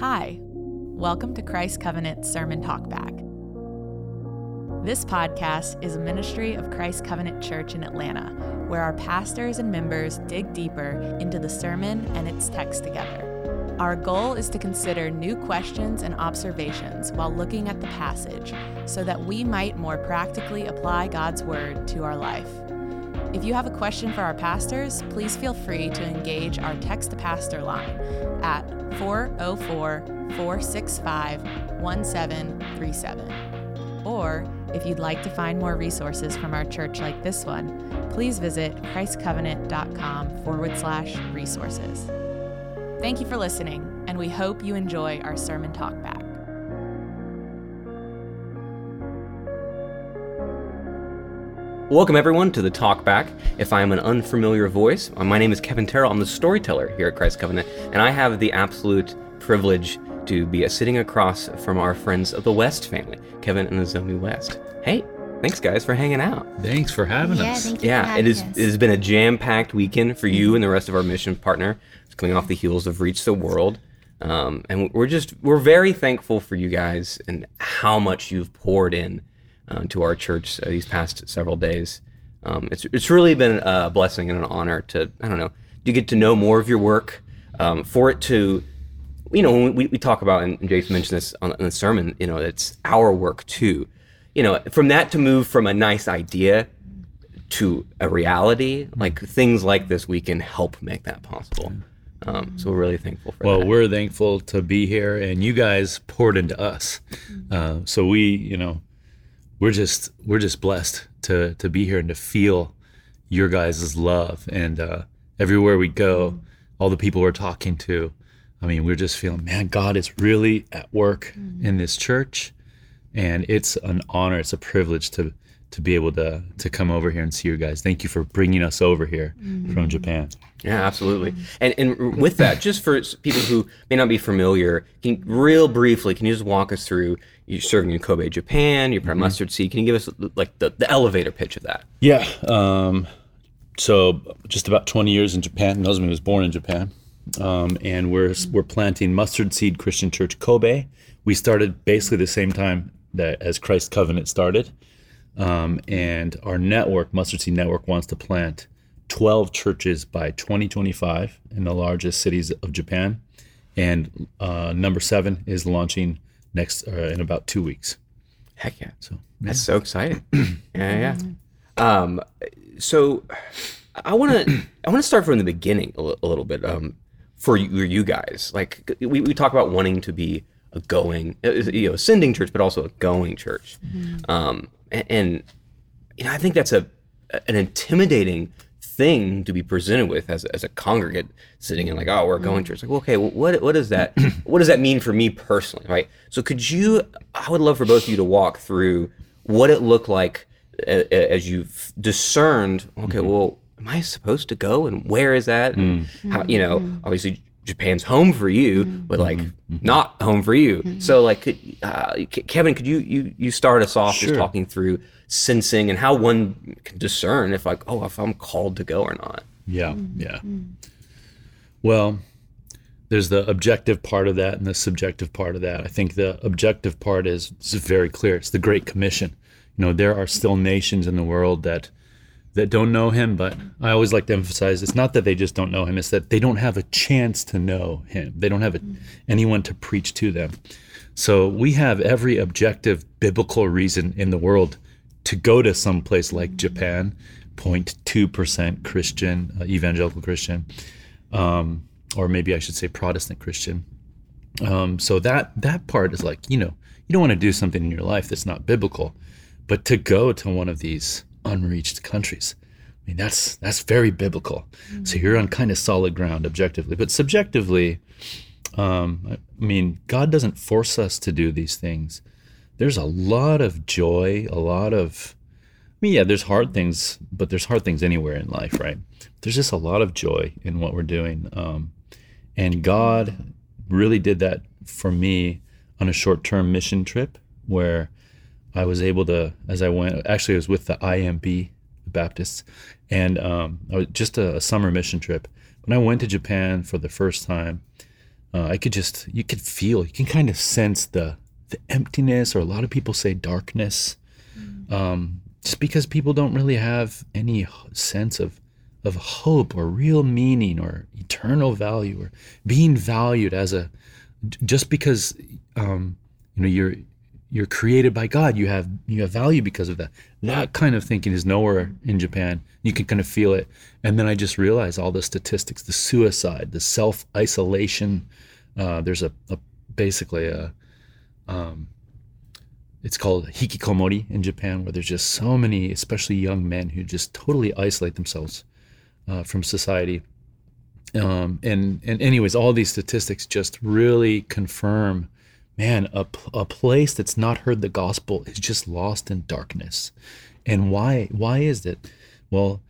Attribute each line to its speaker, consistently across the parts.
Speaker 1: Hi, welcome to Christ Covenant Sermon Talkback. This podcast is a ministry of Christ Covenant Church in Atlanta, where our pastors and members dig deeper into the sermon and its text together. Our goal is to consider new questions and observations while looking at the passage so that we might more practically apply God's Word to our life. If you have a question for our pastors, please feel free to engage our text to pastor line at 404 465 1737. Or if you'd like to find more resources from our church like this one, please visit christcovenant.com forward slash resources. Thank you for listening, and we hope you enjoy our sermon talk
Speaker 2: Welcome, everyone, to the Talk Back. If I am an unfamiliar voice, uh, my name is Kevin Terrell. I'm the storyteller here at Christ Covenant, and I have the absolute privilege to be sitting across from our friends of the West family, Kevin and Nozomi West. Hey, thanks, guys, for hanging out.
Speaker 3: Thanks for having
Speaker 4: Yeah,
Speaker 3: us.
Speaker 4: thank you
Speaker 2: Yeah, it,
Speaker 4: having
Speaker 2: is,
Speaker 4: us.
Speaker 2: it has been a jam packed weekend for you and the rest of our mission partner. It's coming off the heels of Reach the World. Um, and we're just, we're very thankful for you guys and how much you've poured in uh, to our church uh, these past several days. Um, it's, it's really been a blessing and an honor to, I don't know, to get to know more of your work, um, for it to, you know, when we, we talk about, and Jason mentioned this on, in the sermon, you know, it's our work too. You know, from that to move from a nice idea to a reality, like things like this, we can help make that possible. Um, so we're really thankful for
Speaker 3: Well,
Speaker 2: that.
Speaker 3: we're thankful to be here, and you guys poured into us. Uh, so we, you know, we're just we're just blessed to to be here and to feel your guys' love. And uh, everywhere we go, all the people we're talking to, I mean, we're just feeling, man, God is really at work in this church, and it's an honor, it's a privilege to to be able to to come over here and see you guys. Thank you for bringing us over here from Japan.
Speaker 2: Yeah, absolutely. And and with that, just for people who may not be familiar, can real briefly, can you just walk us through you're serving in Kobe, Japan, you're part of mustard seed? Can you give us like the, the elevator pitch of that?
Speaker 3: Yeah. Um, so just about 20 years in Japan. Nozomi was born in Japan, um, and we're we're planting Mustard Seed Christian Church Kobe. We started basically the same time that as Christ Covenant started, um, and our network, Mustard Seed Network, wants to plant 12 churches by 2025 in the largest cities of Japan, and uh, number seven is launching next uh, in about two weeks.
Speaker 2: Heck yeah.
Speaker 3: So
Speaker 2: That's so exciting. yeah, yeah. Um, so I want to I want to start from the beginning a, little bit. Um, for you, you guys, like we, we talk about wanting to be a going, uh, you know, a sending church, but also a going church. Um, and, and you know, I think that's a an intimidating thing to be presented with as, as a congregate sitting in like, oh, we're a going church. Like, well, okay, well, what what does that what does that mean for me personally, right? So, could you? I would love for both of you to walk through what it looked like a- a- as you've discerned. Okay, mm-hmm. well, am I supposed to go, and where is that? And mm. how you know, mm-hmm. obviously. Japan's home for you, mm-hmm. but like mm-hmm. not home for you. Mm-hmm. So, like, could, uh, Kevin, could you you you start us off just talking through sensing and how one can discern if like oh if I'm called to go or not.
Speaker 3: Yeah, yeah. Well, there's the objective part of that and the subjective part of that. I think the objective part is, is very clear. It's the Great Commission. You know, there are still nations in the world that that don't know him, but I always like to emphasize it's not that they just don't know him, it's that they don't have a chance to know him. They don't have a, anyone to preach to them. So we have every objective biblical reason in the world to go to some place like Japan, 0.2% Christian, uh, evangelical Christian, um, or maybe I should say Protestant Christian. Um, so that that part is like you know you don't want to do something in your life that's not biblical, but to go to one of these unreached countries, I mean that's that's very biblical. So you're on kind of solid ground objectively, but subjectively, um, I mean God doesn't force us to do these things. There's a lot of joy, a lot of I mean, yeah, there's hard things, but there's hard things anywhere in life, right? There's just a lot of joy in what we're doing. Um, and God really did that for me on a short term mission trip where I was able to, as I went, actually, I was with the IMB Baptists, and um, I was just a, a summer mission trip. When I went to Japan for the first time, uh, I could just you could feel you can kind of sense the the emptiness, or a lot of people say darkness, um, just because people don't really have any sense of of hope or real meaning or eternal value or being valued as a just because um, you know you're you're created by God. You have you have value because of that. That kind of thinking is nowhere in Japan. You can kind of feel it. And then I just realized all the statistics: the suicide, the self isolation. Uh, there's a, a basically a um, it's called hikikomori in Japan, where there's just so many, especially young men, who just totally isolate themselves uh, from society. Um, and and anyways, all these statistics just really confirm, man, a, a place that's not heard the gospel is just lost in darkness. And why why is it? Well,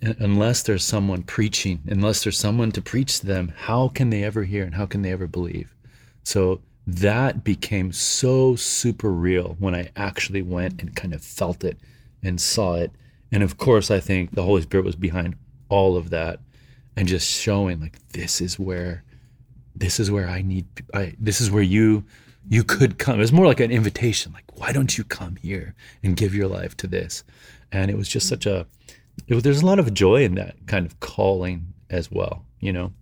Speaker 3: unless there's someone preaching, unless there's someone to preach to them, how can they ever hear and how can they ever believe? So that became so super real when I actually went and kind of felt it and saw it. And of course, I think the Holy Spirit was behind all of that and just showing like this is where this is where I need I this is where you you could come. It's more like an invitation like why don't you come here and give your life to this? And it was just such a it was, there's a lot of joy in that kind of calling as well, you know.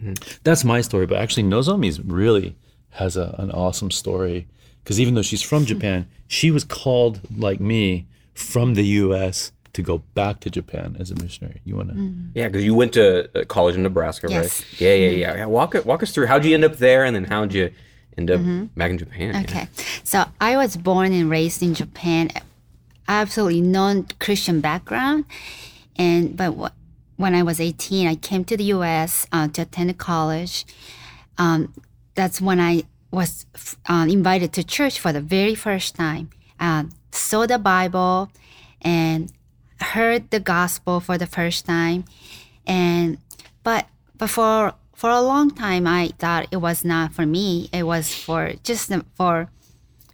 Speaker 3: Mm-hmm. That's my story, but actually Nozomi's really has a, an awesome story because even though she's from Japan, she was called like me from the U.S. to go back to Japan as a missionary. You want to?
Speaker 2: Yeah, because you went to uh, college in Nebraska,
Speaker 4: Yes.
Speaker 2: right? Yeah, yeah, yeah, yeah. Walk it, walk us through. How'd you end up there, and then how'd you end up back in Japan? Yeah.
Speaker 4: Okay. So I was born and raised in Japan, absolutely non-Christian background, and but wh- when I was 18, I came to the U.S. Uh, to attend college. Um, that's when I was uh, invited to church for the very first time. Um, saw the Bible and heard the gospel for the first time, and but but for for a long time I thought it was not for me. It was for just for,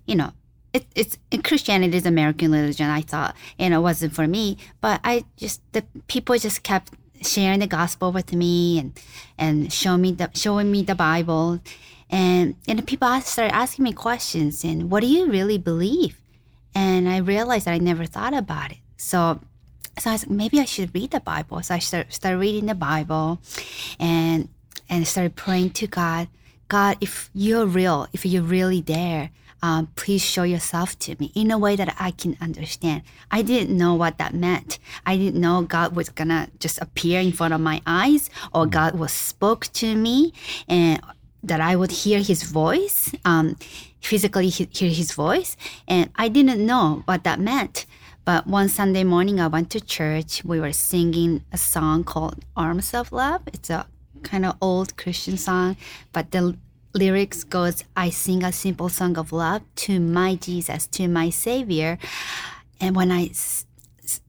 Speaker 4: you know, it, it's Christianity is American religion. I thought, and it wasn't for me. But I just the people just kept sharing the gospel with me and and show me the showing me the Bible, and and people started asking me questions and what do you really believe? And I realized that I never thought about it. So so I was like, maybe I should read the Bible. So I start, started reading the Bible and and started praying to God. God, if you're real, if you're really there, um, please show yourself to me in a way that I can understand. I didn't know what that meant. I didn't know God was gonna just appear in front of my eyes or God was spoke to me and that I would hear his voice, um, physically hear his voice. And I didn't know what that meant. But one Sunday morning, I went to church. We were singing a song called Arms of Love. It's a kind of old Christian song, but the lyrics goes, I sing a simple song of love to my Jesus, to my Savior. And when I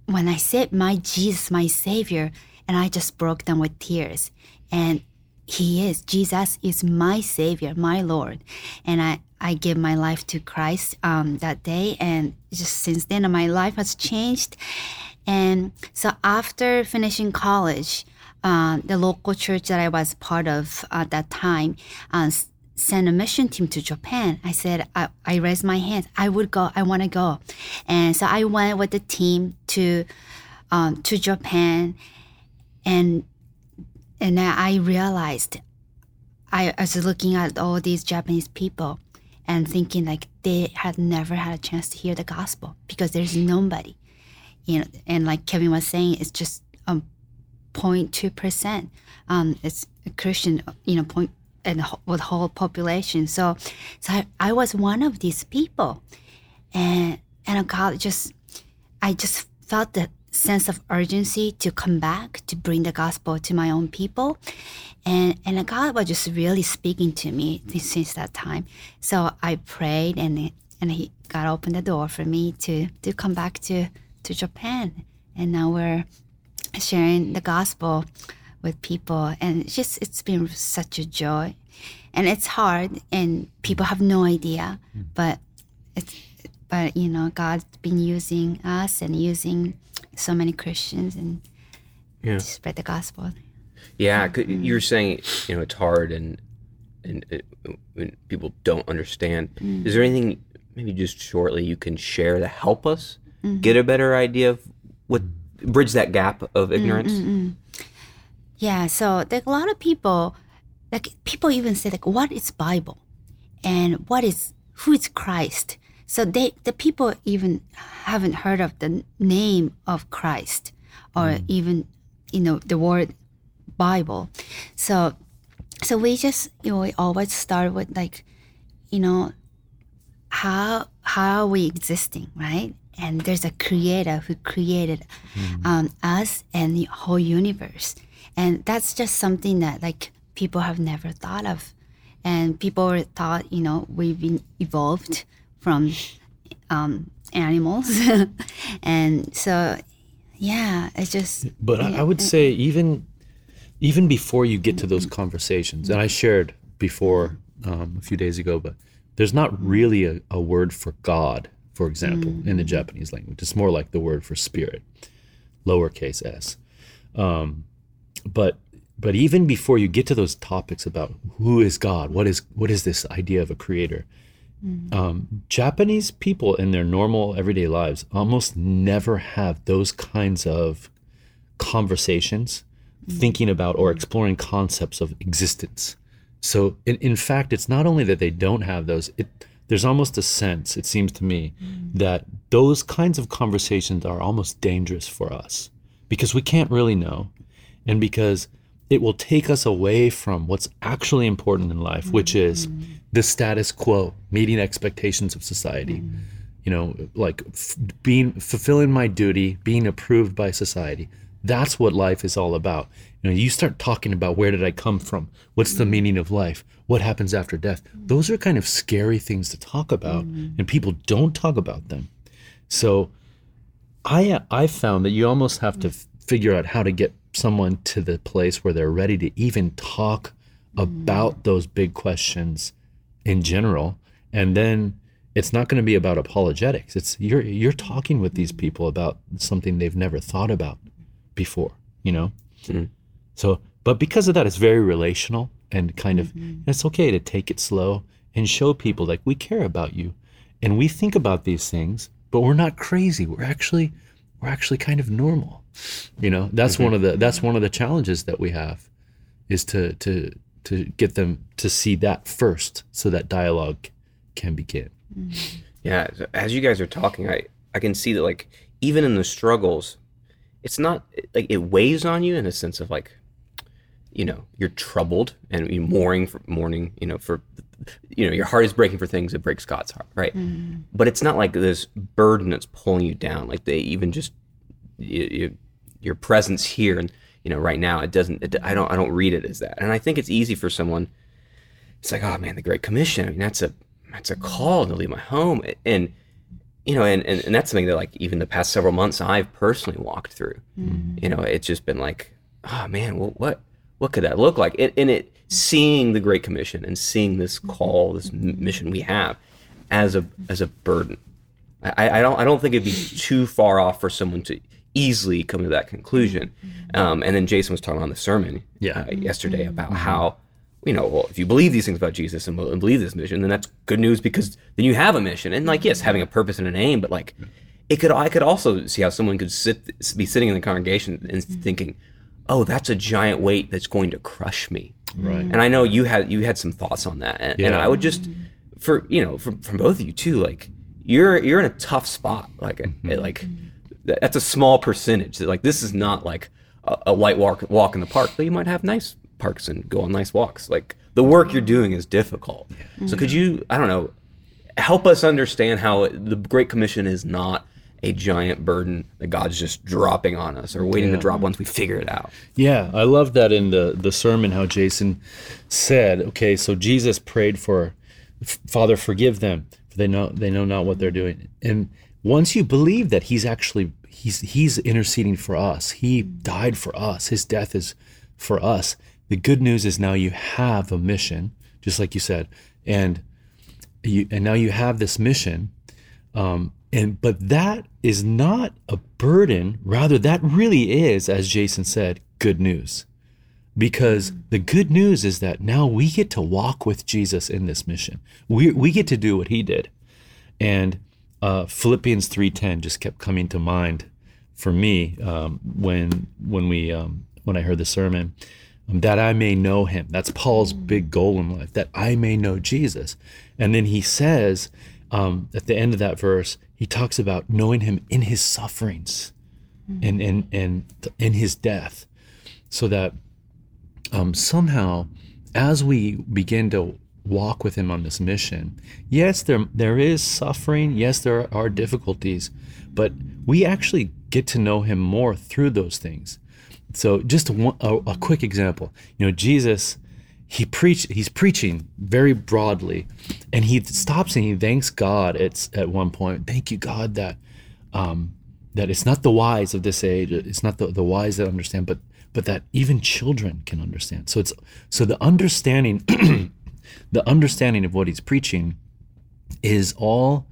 Speaker 4: when I said my Jesus, my Savior, and I just broke down with tears. And He is Jesus is my Savior, my Lord, and I I gave my life to Christ um, that day, and just since then my life has changed. And so after finishing college, uh, the local church that I was part of at that time uh, sent a mission team to Japan. I said, I, I raised my hand. I would go. I want to go. And so I went with the team to um, to Japan, and and then I realized I was looking at all these Japanese people and thinking like they had never had a chance to hear the gospel because there's nobody, you know. And like Kevin was saying, it's just um 0.2 percent. Um, it's a Christian, you know, point and with whole population. So, so I, I was one of these people, and and God just, I just felt that sense of urgency to come back to bring the gospel to my own people, and and God was just really speaking to me since that time. So I prayed, and and He God opened the door for me to to come back to to Japan, and now we're sharing the gospel with people. And it's just it's been such a joy. And it's hard and people have no idea hmm. but it's but you know god's been using us and using so many christians and
Speaker 2: Yeah.
Speaker 4: to spread the gospel
Speaker 2: Yeah, c- you're saying you know it's hard, and and uh, when people don't understand. Mm. Is there anything, maybe just shortly, you can share to help us mm-hmm. get a better idea of what bridge that gap of mm, ignorance?
Speaker 4: Mm, yeah, so like a lot of people, like people even say like, what is Bible, and what is who is Christ? So they the people even haven't heard of the name of Christ, or even you know the word Bible. So so we just you know we always start with like, you know, how how are we existing, right? And there's a creator who created um, us and the whole universe, and that's just something that like people have never thought of, and people thought you know we've been evolved from um, animals, and so yeah, it's just
Speaker 3: But I, I would say even even before you get to those conversations, and I shared before um, a few days ago, but there's not really a, a word for God, for example, in the Japanese language. It's more like the word for spirit, lowercase s. Um, but but even before you get to those topics about who is God, what is what is this idea of a creator, Mm. um, Japanese people in their normal everyday lives almost never have those kinds of conversations, mm. thinking about or mm. exploring concepts of existence. So, in, in fact, it's not only that they don't have those, it, there's almost a sense, it seems to me, that those kinds of conversations are almost dangerous for us because we can't really know. And because it will take us away from what's actually important in life, which is the status quo, meeting expectations of society. Mm. You know, like f- being fulfilling my duty, being approved by society. That's what life is all about. You know, you start talking about where did I come from? What's the mm. meaning of life? What happens after death? Mm. Those are kind of scary things to talk about, and people don't talk about them. So, I I found that you almost have to f- figure out how to get someone to the place where they're ready to even talk about those big questions in general, and then it's not going to be about apologetics. It's you're you're talking with these people about something they've never thought about before, you know. Mm-hmm. So, but because of that, it's very relational and kind of mm-hmm. it's okay to take it slow and show people like we care about you, and we think about these things, but we're not crazy. We're actually we're actually kind of normal. You know, that's mm-hmm. one of the that's one of the challenges that we have is to to to get them to see that first so that dialogue can begin.
Speaker 2: Mm-hmm. Yeah, as you guys are talking, I I can see that like even in the struggles, it's not like it weighs on you in a sense of like, you know, you're troubled and you're mourning for mourning, you know, for you know, your heart is breaking for things that breaks God's heart, right? Mm-hmm. But it's not like this burden that's pulling you down. Like they even just you, you, your presence here and you know right now it doesn't. It, I don't I don't read it as that. And I think it's easy for someone. It's like oh man, the Great Commission. I mean that's a that's a call to leave my home and you know and, and, and that's something that like even the past several months i've personally walked through mm-hmm. you know it's just been like oh man well, what what could that look like and, and it seeing the great commission and seeing this call this m- mission we have as a as a burden I, I don't I don't think it'd be too far off for someone to easily come to that conclusion. Um, and then Jason was talking on the sermon
Speaker 3: Yeah.
Speaker 2: uh, yesterday about how you know well if you believe these things about Jesus and, believe this mission then that's good news because then you have a mission. And like yes having a purpose and an aim but like it could I could also see how someone could sit be sitting in the congregation and thinking oh that's a giant weight that's going to crush me.
Speaker 3: Right.
Speaker 2: and I know you had you had some thoughts on that, and, and I would just for you know from from both of you too, like you're you're in a tough spot, like
Speaker 3: Mm-hmm.
Speaker 2: like that- that's a small percentage. Like this is not like a, a white walk walk in the park, but you might have nice parks and go on nice walks. Like the work you're doing is difficult. So could you I don't know help us understand how the Great Commission is not a giant burden that God's just dropping on us or waiting to drop once we figure it out.
Speaker 3: Yeah, I love that in the the sermon how Jason said, okay, so Jesus prayed for Father forgive them for they know they know not what they're doing. And once you believe that he's actually he's he's interceding for us. He died for us. His death is for us. The good news is now you have a mission, just like you said. And you and now you have this mission um, and but that is not a burden rather that really is as jason said good news because the good news is that now we get to walk with Jesus in this mission. We we get to do what he did. And uh, Philippians 3:10 just kept coming to mind for me um, when when we um, when I heard the sermon um, that I may know him. That's Paul's big goal in life, that I may know Jesus. And then he says um, at the end of that verse, he talks about knowing him in his sufferings and, and, and in his death, so that um, somehow as we begin to walk with him on this mission, yes, there, there is suffering, yes, there are difficulties, but we actually get to know him more through those things. So just a, a, a quick example, you know, Jesus, he preached, he's preaching very broadly and he stops and he thanks God. It's at one point, thank you God that, um, that it's not the wise of this age. It's not the, the wise that understand, but, but that even children can understand. So it's, so the understanding, the understanding of what he's preaching is all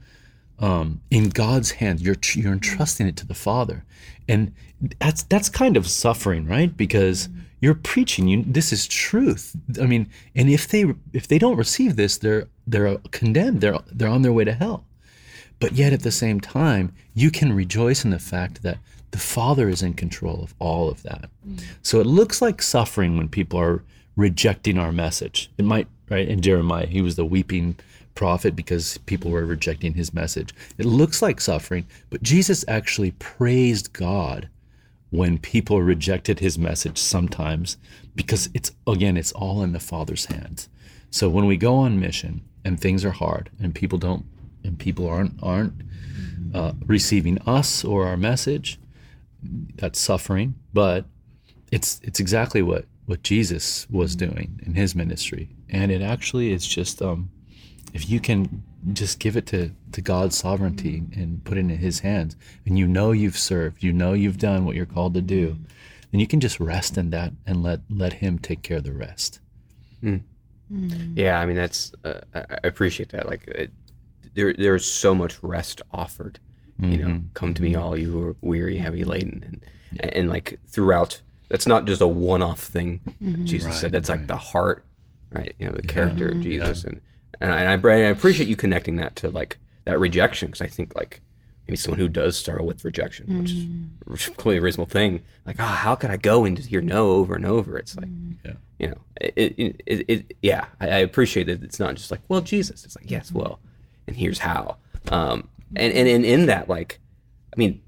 Speaker 3: um, in God's hands. You're you're entrusting it to the Father, and that's that's kind of suffering, right? Because you're preaching. You this is truth. I mean, and if they if they don't receive this, they're they're condemned. They're they're on their way to hell. But yet at the same time, you can rejoice in the fact that the Father is in control of all of that. So it looks like suffering when people are rejecting our message. It might, right? In Jeremiah, he was the weeping prophet because people were rejecting his message. It looks like suffering, but Jesus actually praised God when people rejected his message sometimes because it's again it's all in the father's hands so when we go on mission and things are hard and people don't and people aren't aren't uh, receiving us or our message that's suffering but it's it's exactly what what jesus was doing in his ministry and it actually is just um if you can just give it to, to God's sovereignty and put it in His hands, and you know you've served, you know you've done what you're called to do, then you can just rest in that and let let Him take care of the rest. Hmm. Hmm.
Speaker 2: Yeah, I mean that's uh, I I appreciate that. Like it, there there's so much rest offered. You know, mm-hmm. come to me, mm-hmm. all you who are weary, heavy mm-hmm. laden, and and like throughout. That's not just a one-off thing. Jesus said that's like the heart, right? You know, the character of mm-hmm. Jesus, and and I, and I, I appreciate you connecting that to like that rejection because I think like maybe someone who does struggle with rejection, which is mm. which is completely a reasonable thing. Like, ah, how could I go and just hear no over and over? It's like, mm.
Speaker 3: Yeah.
Speaker 2: you know, it, it, it, it yeah, I, I appreciate that it's not just like, well, Jesus. It's like, yes, well, and here's how. Um, and and in, in that, like, I mean,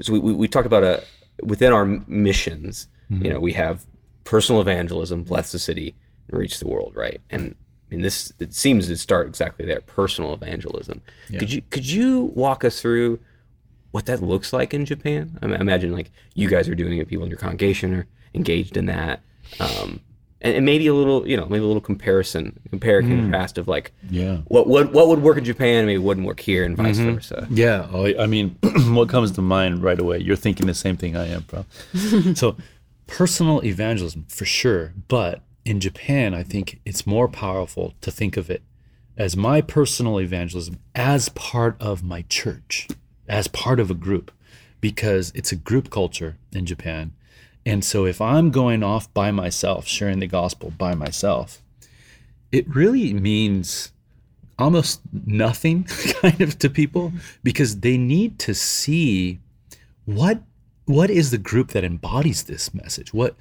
Speaker 2: so we, we, we talk about a within our missions, you mm-hmm. know, we have personal evangelism, bless the city, and reach the world, right? And I mean, this it seems to start exactly there, personal evangelism. Could you could you walk us through what that looks like in Japan? I, imagine like you guys are doing it, people in your congregation are engaged in that, um, and, and maybe a little, you know, maybe a little comparison, compare and contrast of like,
Speaker 3: Yeah.
Speaker 2: what what what would work in Japan, maybe wouldn't work here, and vice versa.
Speaker 3: Yeah, oh, I mean, what comes to mind right away? You're thinking the same thing I am, bro. so, personal evangelism for sure, but in Japan, I think it's more powerful to think of it as my personal evangelism as part of my church, as part of a group, because it's a group culture in Japan. And so, if I'm going off by myself, sharing the gospel by myself, it really means almost nothing kind of to people because they need to see what what is the group that embodies this message what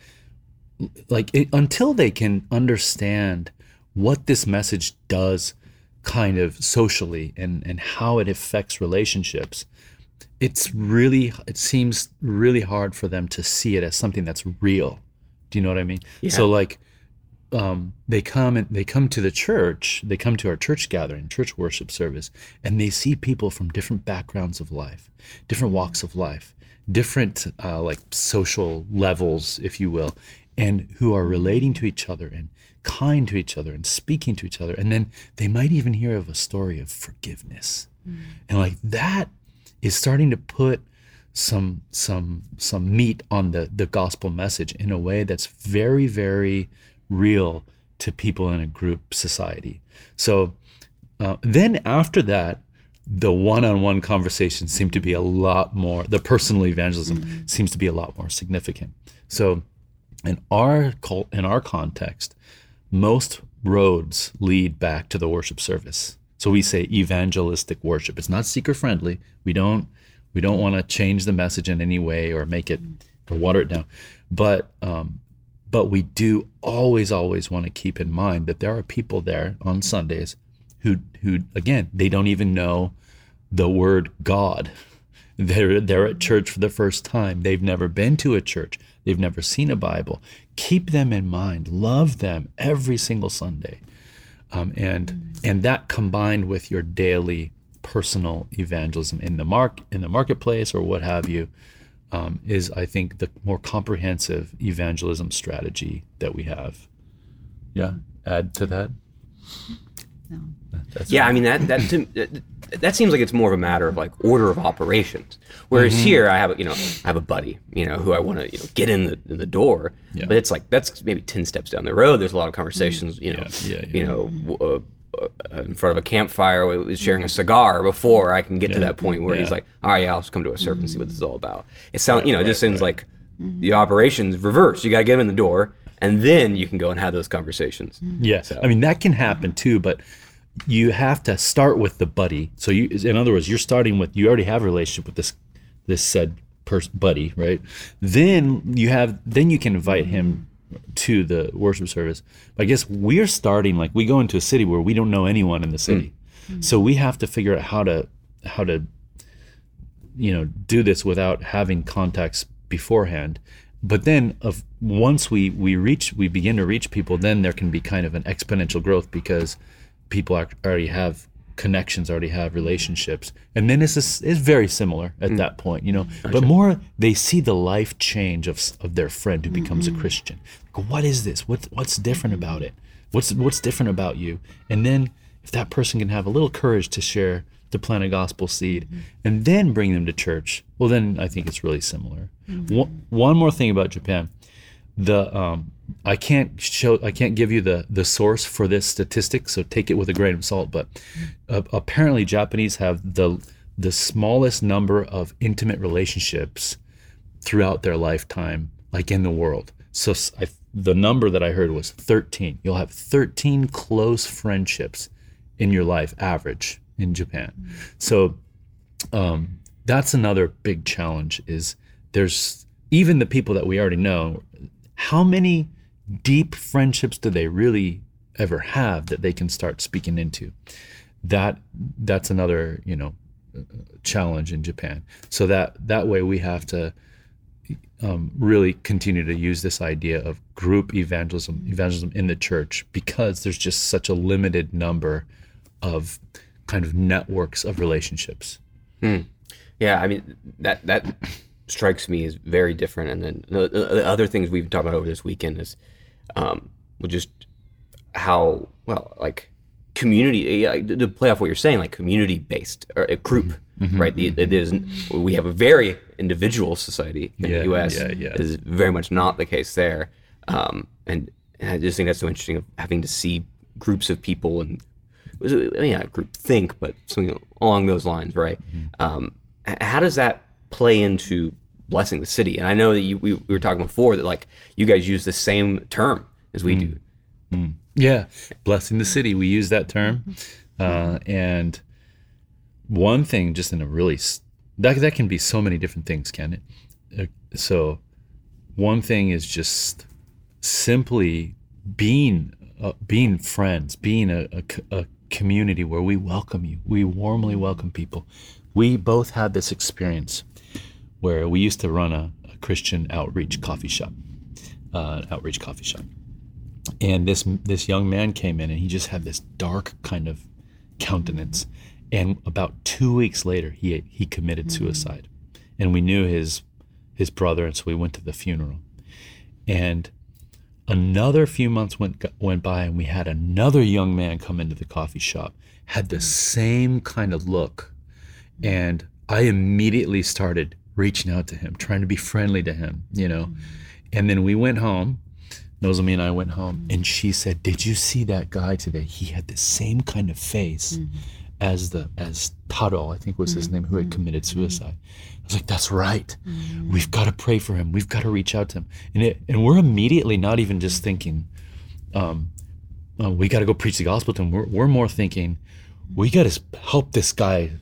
Speaker 3: like it, until they can understand what this message does kind of socially and and how it affects relationships it's really it seems really hard for them to see it as something that's real. Do you know what i mean? So like um, they come and they come to the church they come to our church gathering church worship service and they see people from different backgrounds of life different walks of life different uh, like social levels if you will and who are relating to each other and kind to each other and speaking to each other. And then they might even hear of a story of forgiveness. And like that is starting to put some some some meat on the the gospel message in a way that's very very real to people in a group society. So uh, then after that the one-on-one conversations seem to be a lot more the personal evangelism seems to be a lot more significant. So In our cult, in our context, most roads lead back to the worship service. So we say evangelistic worship. It's not seeker friendly. We don't we don't want to change the message in any way or make it or water it down. But um, but we do always always want to keep in mind that there are people there on Sundays who who again they don't even know the word God. They're they're at church for the first time. They've never been to a church. They've never seen a Bible. Keep them in mind. Love them every single Sunday, um, and and that combined with your daily personal evangelism in the mark in the marketplace or what have you um, is I think the more comprehensive evangelism strategy that we have. Yeah, add to that.
Speaker 4: No.
Speaker 3: That's
Speaker 2: Yeah, I mean that that to, that- that seems like it's more of a matter of like order of operations. Whereas here, I have a, you know I have a buddy you know who I want to you know get in the in the door,
Speaker 3: Yeah.
Speaker 2: but it's like that's maybe ten steps down the road. There's a lot of conversations you know
Speaker 3: Yeah, yeah,
Speaker 2: you know. Uh, uh, in front of a campfire sharing a cigar before I can get to that point where he's like, all right, yeah, I'll just come to a serve and see what this is all about. It sounds, you know, it just seems like the operations reverse. You got to get him in the door, and then you can go and have those conversations.
Speaker 3: Yeah, I mean that can happen too, but you have to start with the buddy. So you, in other words, you're starting with you already have a relationship with this this said person buddy, right? Then you have then you can invite him to the worship service. But I guess we're starting like we go into a city where we don't know anyone in the city, mm. Mm. so we have to figure out how to how to you know do this without having contacts beforehand but then of once we we reach we begin to reach people then there can be kind of an exponential growth because people are, already have connections already have relationships. And then it's just, it's very similar at hmm. that point you know? But more they see the life change of of their friend who becomes a mm-hmm. christian. Like, what is this? What what's different mm-hmm. about it? What's what's different about you? And then if that person can have a little courage to share to plant a gospel seed mm-hmm. and then bring them to church well then i think it's really similar. One, one more thing about japan. The um, i can't show i can't give you the the source for this statistic so take it with a grain of salt but uh, apparently japanese have the the smallest number of intimate relationships throughout their lifetime like in the world. So I, the number that i heard was 13 you'll have 13 close friendships in your life average in japan. So um, that's another big challenge is there's even the people that we already know how many deep friendships do they really ever have that they can start speaking into? That that's another you know challenge in japan. So that that way we have to um, really continue to use this idea of group evangelism evangelism in the church because there's just such a limited number of kind of networks of relationships.
Speaker 2: Yeah, I mean that that strikes me as very different. And then the, the the other things we've talked about over this weekend is, um, well, just how well like community yeah, to play off what you're saying, like community based or a group, right? The, it is we have a very individual society in
Speaker 3: Yeah,
Speaker 2: the U.S.
Speaker 3: yeah, yeah.
Speaker 2: Is very much not the case there, um, and, and I just think that's so interesting of having to see groups of people and I mean, yeah, group think, but something along those lines, right? Um, how does that play into blessing the city? And I know that you, we, we were talking before that like you guys use the same term as we do.
Speaker 3: Yeah, blessing the city. We use that term, uh, and one thing, just in a really that that can be so many different things, can it? Uh, So, one thing is just simply being uh, being friends, being a community where we welcome you, we warmly welcome people. We both had this experience where we used to run a, a Christian outreach coffee shop, uh, outreach coffee shop. And this this young man came in and he just had this dark kind of countenance. And about 2 weeks later he he committed suicide. And we knew his his brother and so we went to the funeral. And another few months went went by and we had another young man come into the coffee shop had the same kind of look. And I immediately started reaching out to him trying to be friendly to him you know mm-hmm. and then we went home Nozomi and I went home, and she said, "Did you see that guy today? He had the same kind of face mm-hmm. as the as Taro, I think was his mm-hmm. name, who had committed suicide. I was like, that's right. We've got to pray for him. We've got to reach out to him. And it, and we're immediately not even just thinking, um, oh, we got to go preach the gospel to him. We're, we're more thinking, we got to help this guy,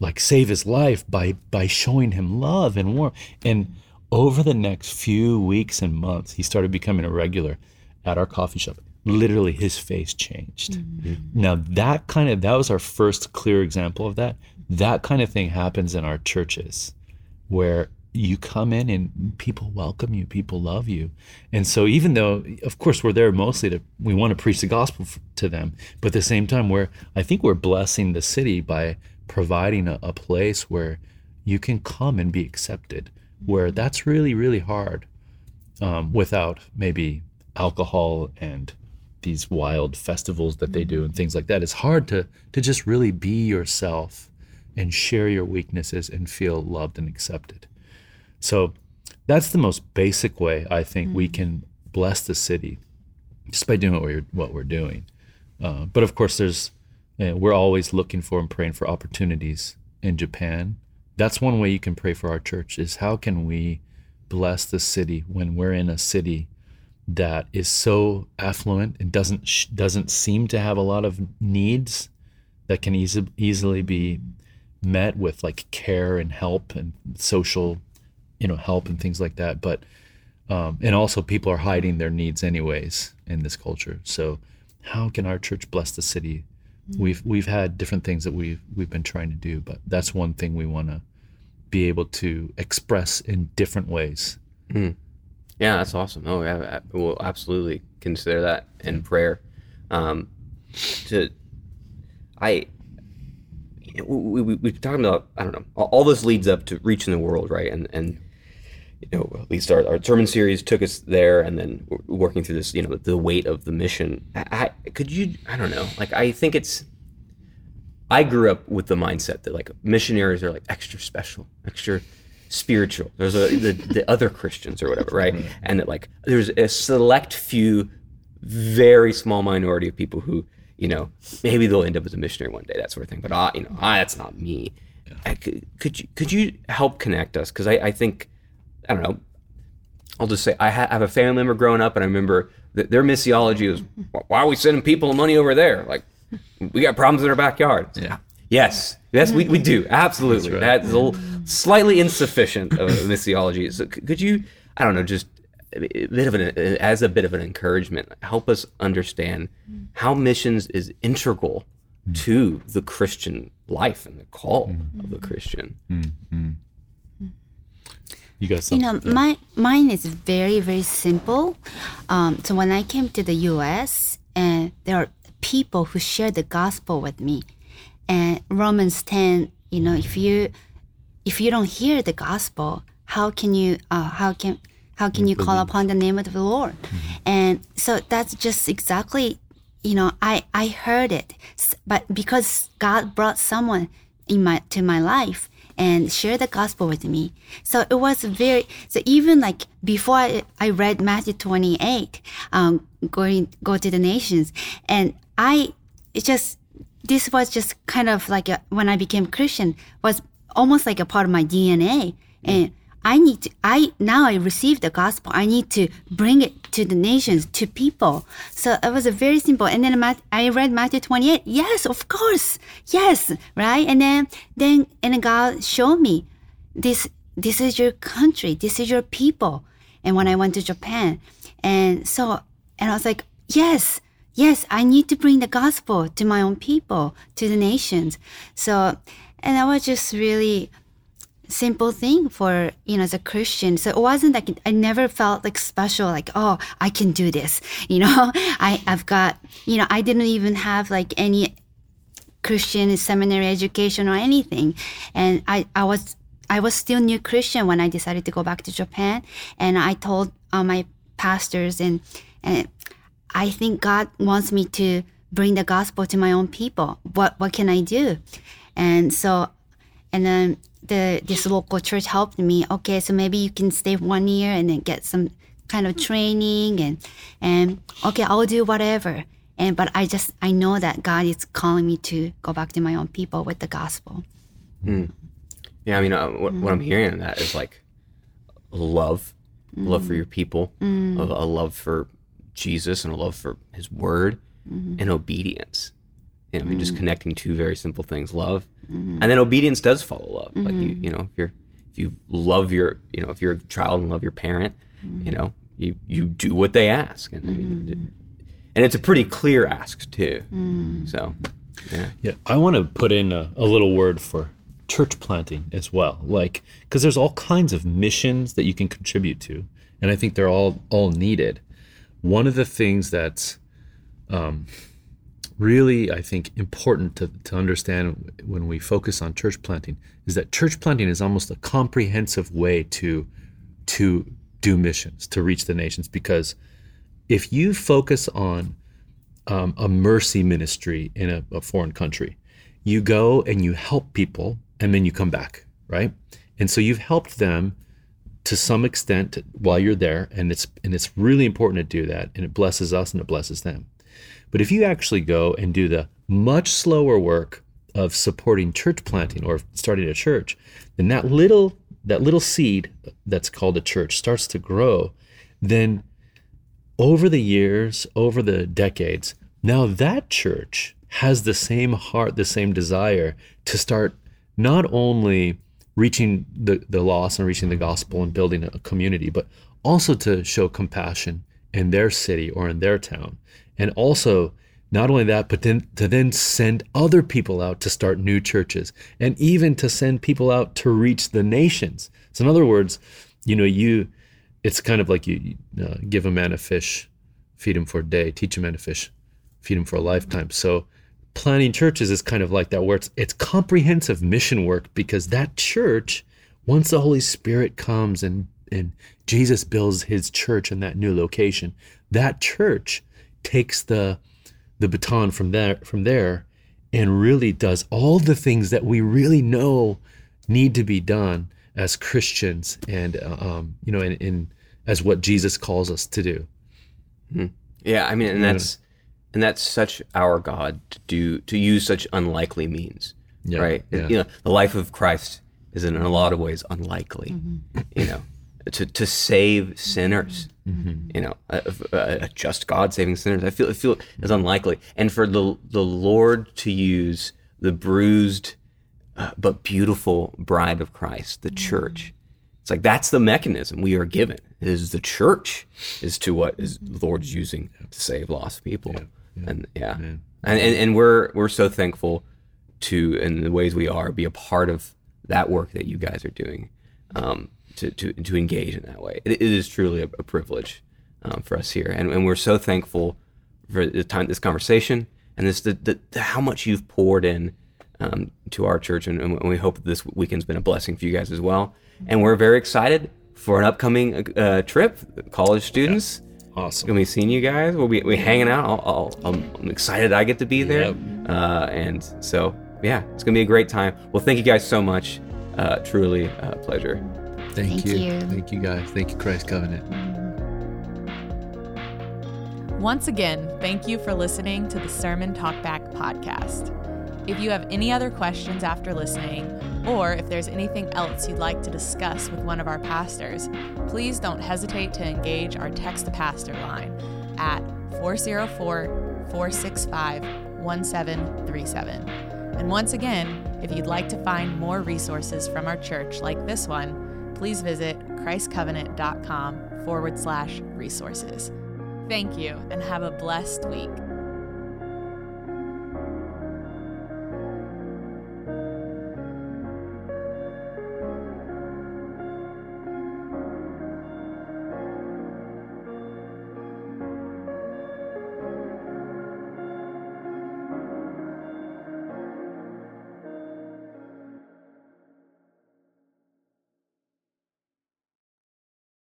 Speaker 3: like save his life by by showing him love and warmth. And over the next few weeks and months, he started becoming a regular at our coffee shop. Literally, his face changed. Mm-hmm. Now that kind of that was our first clear example of that. That kind of thing happens in our churches, where you come in and people welcome you, people love you, and so even though, of course, we're there mostly to we want to preach the gospel to them, but at the same time, we're I think we're blessing the city by providing a, a place where you can come and be accepted. Where that's really really hard um, without maybe alcohol and these wild festivals that they do and things like that. It's hard to to just really be yourself and share your weaknesses and feel loved and accepted. So that's the most basic way I think we can bless the city, just by doing what we're what we're doing. Uh, but of course, there's uh, we're always looking for and praying for opportunities in Japan. That's one way you can pray for our church is how can we bless the city when we're in a city that is so affluent and doesn't doesn't seem to have a lot of needs that can easy, easily be met with like care and help and social you know help and things like that but um, and also people are hiding their needs anyways in this culture so how can our church bless the city we've we've had different things that we've we've been trying to do but that's one thing we want to be able to express in different ways
Speaker 2: Yeah, that's awesome. Oh, yeah, we'll absolutely consider that in prayer. Um, to, I, we, we, we've talked about, I don't know, all, all this leads up to reaching the world, right? And, and, you know, at least our, our sermon series took us there and then working through this, you know, the weight of the mission. I, I could you, I don't know, like, I think it's, I grew up with the mindset that like missionaries are like extra special, extra spiritual. There's a the, the other Christians or whatever, right? Mm-hmm. And that like there's a select few, very small minority of people who you know maybe they'll end up as a missionary one day, that sort of thing. But I, you know, I, that's not me. I, could, could you could you help connect us? Because I, I think I don't know. I'll just say I, ha- I have a family member growing up, and I remember that their missiology was, "Why are we sending people money over there? Like, we got problems in our backyard."
Speaker 3: Yeah.
Speaker 2: Yes, yes, we, we do absolutely.
Speaker 3: right.
Speaker 2: That's a little slightly insufficient of missiology. So could you, I don't know, just a bit of an as a bit of an encouragement, help us understand how missions is integral mm. to the Christian life and the call of the Christian. Mm-hmm.
Speaker 3: You got
Speaker 4: You
Speaker 3: something
Speaker 4: know, my mine is very very simple. Um, so when I came to the U.S. and there are people who share the gospel with me, and Romans ten, you know, if you if you don't hear the gospel, how can you uh, how can how can you call upon the name of the Lord? And so that's just exactly, you know, I I heard it, but because God brought someone in my to my life and share the gospel with me, so it was very so even like before I, I read Matthew twenty eight, um, going go to the nations, and I it just this was just kind of like a, when I became Christian was almost like a part of my DNA. And I need to, I, now I received the gospel. I need to bring it to the nations, to people. So it was a very simple. And then I read Matthew 28. Yes, of course. Yes. Right. And then, then, and God showed me this, this is your country. This is your people. And when I went to Japan and so, and I was like, yes, yes, I need to bring the gospel to my own people, to the nations. So, and I was just really simple thing for you know as a Christian. So it wasn't like I never felt like special, like oh I can do this. You know, I I've got you know I didn't even have like any Christian seminary education or anything, and I I was I was still new Christian when I decided to go back to Japan, and I told uh, my pastors and and I think God wants me to bring the gospel to my own people. What what can I do? And so, and then the this local church helped me. Okay, so maybe you can stay one year and then get some kind of training and and okay, I'll do whatever. And but I just I know that God is calling me to go back to my own people with the gospel. Hmm.
Speaker 2: Yeah, I mean, uh, what, what I'm hmm. hearing in that is like love, love for hmm. your people, a, a love for Jesus, and a love for His Word, and obedience. You know, I mean, just connecting two very simple things: love, Mm-hmm. and then obedience does follow love. Like you, mm-hmm. you know, if you're if you love your, you know, if you're a child and love your parent, mm-hmm. you know, you you do what they ask, and I mean, and it's a pretty clear ask too. So, yeah.
Speaker 3: Yeah, I want to put in a, a little word for church planting as well. Like, because there's all kinds of missions that you can contribute to, and I think they're all all needed. One of the things that's um, really, I think, important to, to understand when we focus on church planting is that church planting is almost a comprehensive way to to do missions to reach the nations. Because if you focus on um, a mercy ministry in a, a foreign country. You go and you help people, and then you come back, right? And so you've helped them to some extent while you're there, and it's and it's really important to do that, and it blesses us and it blesses them. But if you actually go and do the much slower work of supporting church planting or starting a church, then that little that little seed that's called a church starts to grow. Then over the years, over the decades, now that church has the same heart, the same desire to start not only reaching the, the lost and reaching the gospel and building a community, but also to show compassion in their city or in their town. And also, not only that, but then to then send other people out to start new churches and even to send people out to reach the nations. So, in other words, you know, you, it's kind of like you uh, give a man a fish, feed him for a day, teach a man to fish, feed him for a lifetime. So, planting churches is kind of like that, where it's it's comprehensive mission work because that church, once the Holy Spirit comes and and Jesus builds His church in that new location, that church takes the the baton from there from there and really does all the things that we really know need to be done as Christians and uh, um, you know in, in as what Jesus calls us to do.
Speaker 2: Yeah, I mean, and that's and that's such our God to do to use such unlikely means,
Speaker 3: Yeah,
Speaker 2: right?
Speaker 3: yeah.
Speaker 2: You know, the life of Christ is in a lot of ways unlikely. You know, to to save sinners. You know, a, a, a just God saving sinners. I feel I feel is unlikely, and for the the Lord to use the bruised uh, but beautiful bride of Christ, the church. It's like that's the mechanism we are given. It is the church is to what is the Lord's using to save lost people. And yeah. And, and and we're we're so thankful to in the ways we are be a part of that work that you guys are doing. Um, to, to, to engage in that way. It, it is truly a, a privilege um, for us here. And, and we're so thankful for the time, this conversation and this, the, the, the how much you've poured in um, to our church. And, and we hope that this weekend's been a blessing for you guys as well. And we're very excited for an upcoming uh, trip, college students.
Speaker 3: Awesome.
Speaker 2: Gonna be seeing you guys. We'll be we hanging out. I'll, I'll, I'm, I'm excited I get to be there.
Speaker 3: Yep.
Speaker 2: Uh, and so yeah, it's gonna be a great time. Well, thank you guys so much. Uh, truly a pleasure.
Speaker 3: Thank,
Speaker 4: Thank
Speaker 3: you.
Speaker 4: you.
Speaker 3: Thank you guys. Thank you, Christ Covenant.
Speaker 1: Once again, thank you for listening to the Sermon Talkback podcast. If you have any other questions after listening, or if there's anything else you'd like to discuss with one of our pastors, please don't hesitate to engage our Text to Pastor line at 404 465 1737. And once again, if you'd like to find more resources from our church like this one, please visit christcovenant.com forward slash resources. Thank you and have a blessed week.